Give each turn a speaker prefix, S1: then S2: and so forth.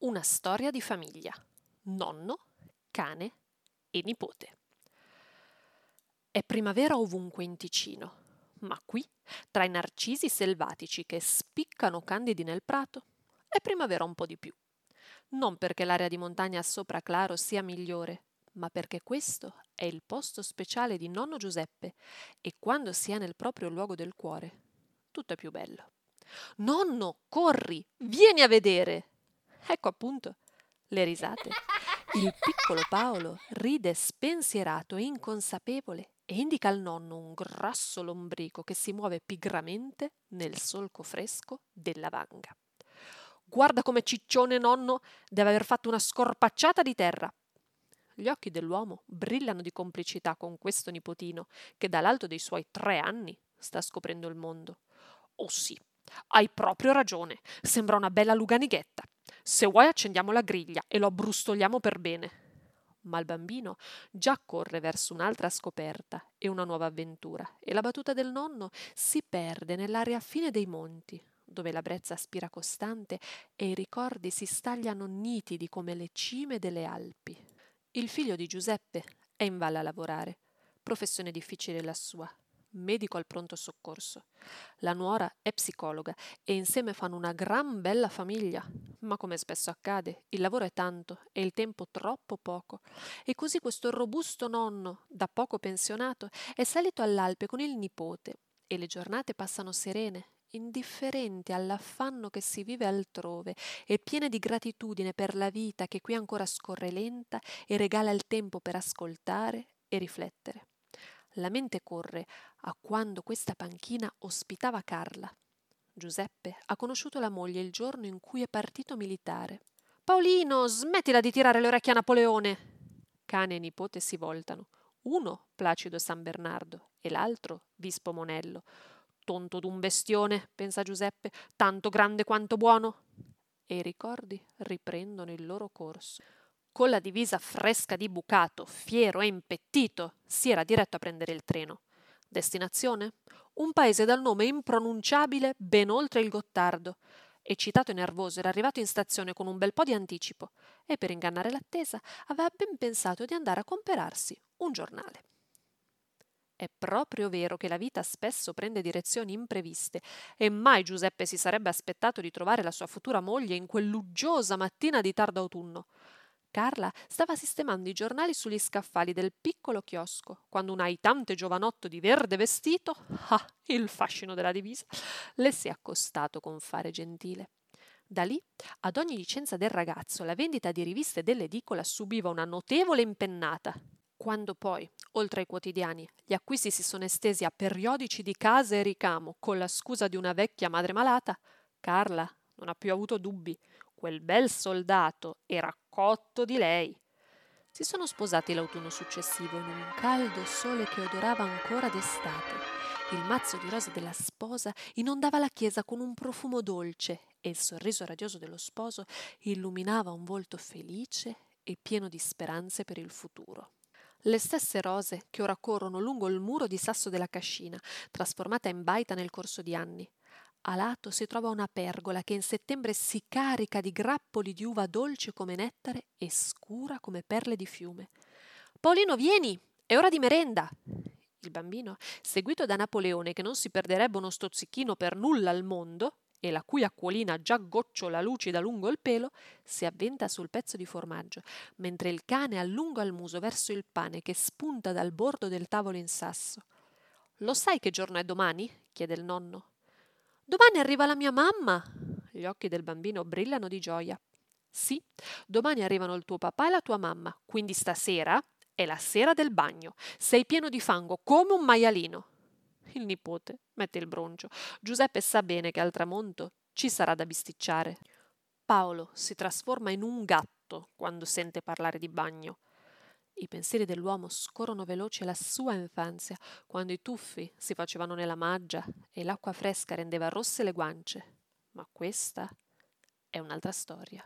S1: Una storia di famiglia. Nonno, cane e nipote. È primavera ovunque in Ticino, ma qui, tra i narcisi selvatici che spiccano candidi nel prato, è primavera un po' di più. Non perché l'area di montagna sopra Claro sia migliore, ma perché questo è il posto speciale di nonno Giuseppe e quando si è nel proprio luogo del cuore, tutto è più bello. Nonno, corri, vieni a vedere! Ecco appunto le risate. Il piccolo Paolo ride spensierato e inconsapevole e indica al nonno un grasso lombrico che si muove pigramente nel solco fresco della vanga. Guarda come ciccione nonno deve aver fatto una scorpacciata di terra. Gli occhi dell'uomo brillano di complicità con questo nipotino che dall'alto dei suoi tre anni sta scoprendo il mondo. Oh sì, hai proprio ragione, sembra una bella luganighetta. Se vuoi accendiamo la griglia e lo abbrustoliamo per bene. Ma il bambino già corre verso un'altra scoperta e una nuova avventura, e la battuta del nonno si perde nell'aria fine dei monti, dove la brezza aspira costante e i ricordi si stagliano nitidi come le cime delle Alpi. Il figlio di Giuseppe è in valle a lavorare, professione difficile la sua, medico al pronto soccorso. La nuora è psicologa e insieme fanno una gran bella famiglia. Ma come spesso accade, il lavoro è tanto e il tempo troppo poco. E così questo robusto nonno, da poco pensionato, è salito all'Alpe con il nipote e le giornate passano serene, indifferenti all'affanno che si vive altrove e piene di gratitudine per la vita che qui ancora scorre lenta e regala il tempo per ascoltare e riflettere. La mente corre a quando questa panchina ospitava Carla. Giuseppe ha conosciuto la moglie il giorno in cui è partito militare. Paolino, smettila di tirare le orecchie a Napoleone! Cane e nipote si voltano. Uno Placido San Bernardo e l'altro Vispo Monello. Tonto d'un bestione, pensa Giuseppe, tanto grande quanto buono. E i ricordi riprendono il loro corso con la divisa fresca di bucato, fiero e impettito, si era diretto a prendere il treno. Destinazione? Un paese dal nome impronunciabile ben oltre il Gottardo. Eccitato e nervoso era arrivato in stazione con un bel po' di anticipo e per ingannare l'attesa aveva ben pensato di andare a comperarsi un giornale. È proprio vero che la vita spesso prende direzioni impreviste e mai Giuseppe si sarebbe aspettato di trovare la sua futura moglie in quell'uggiosa mattina di tardo autunno. Carla stava sistemando i giornali sugli scaffali del piccolo chiosco, quando un aitante giovanotto di verde vestito, ah, il fascino della divisa, le si è accostato con fare gentile. Da lì, ad ogni licenza del ragazzo, la vendita di riviste dell'edicola subiva una notevole impennata. Quando poi, oltre ai quotidiani, gli acquisti si sono estesi a periodici di casa e ricamo con la scusa di una vecchia madre malata, Carla non ha più avuto dubbi. Quel bel soldato era cotto di lei. Si sono sposati l'autunno successivo in un caldo sole che odorava ancora d'estate. Il mazzo di rose della sposa inondava la chiesa con un profumo dolce e il sorriso radioso dello sposo illuminava un volto felice e pieno di speranze per il futuro. Le stesse rose che ora corrono lungo il muro di sasso della cascina, trasformata in baita nel corso di anni. A lato si trova una pergola che in settembre si carica di grappoli di uva dolce come nettare e scura come perle di fiume. Paolino, vieni, è ora di merenda. Il bambino, seguito da Napoleone, che non si perderebbe uno stozzichino per nulla al mondo, e la cui acquolina già gocciola lucida lungo il pelo, si avventa sul pezzo di formaggio, mentre il cane allunga il muso verso il pane che spunta dal bordo del tavolo in sasso. Lo sai che giorno è domani? chiede il nonno. Domani arriva la mia mamma. Gli occhi del bambino brillano di gioia. Sì, domani arrivano il tuo papà e la tua mamma, quindi stasera è la sera del bagno. Sei pieno di fango come un maialino. Il nipote mette il broncio. Giuseppe sa bene che al tramonto ci sarà da bisticciare. Paolo si trasforma in un gatto quando sente parlare di bagno. I pensieri dell'uomo scorrono veloci alla sua infanzia, quando i tuffi si facevano nella maggia e l'acqua fresca rendeva rosse le guance. Ma questa è un'altra storia.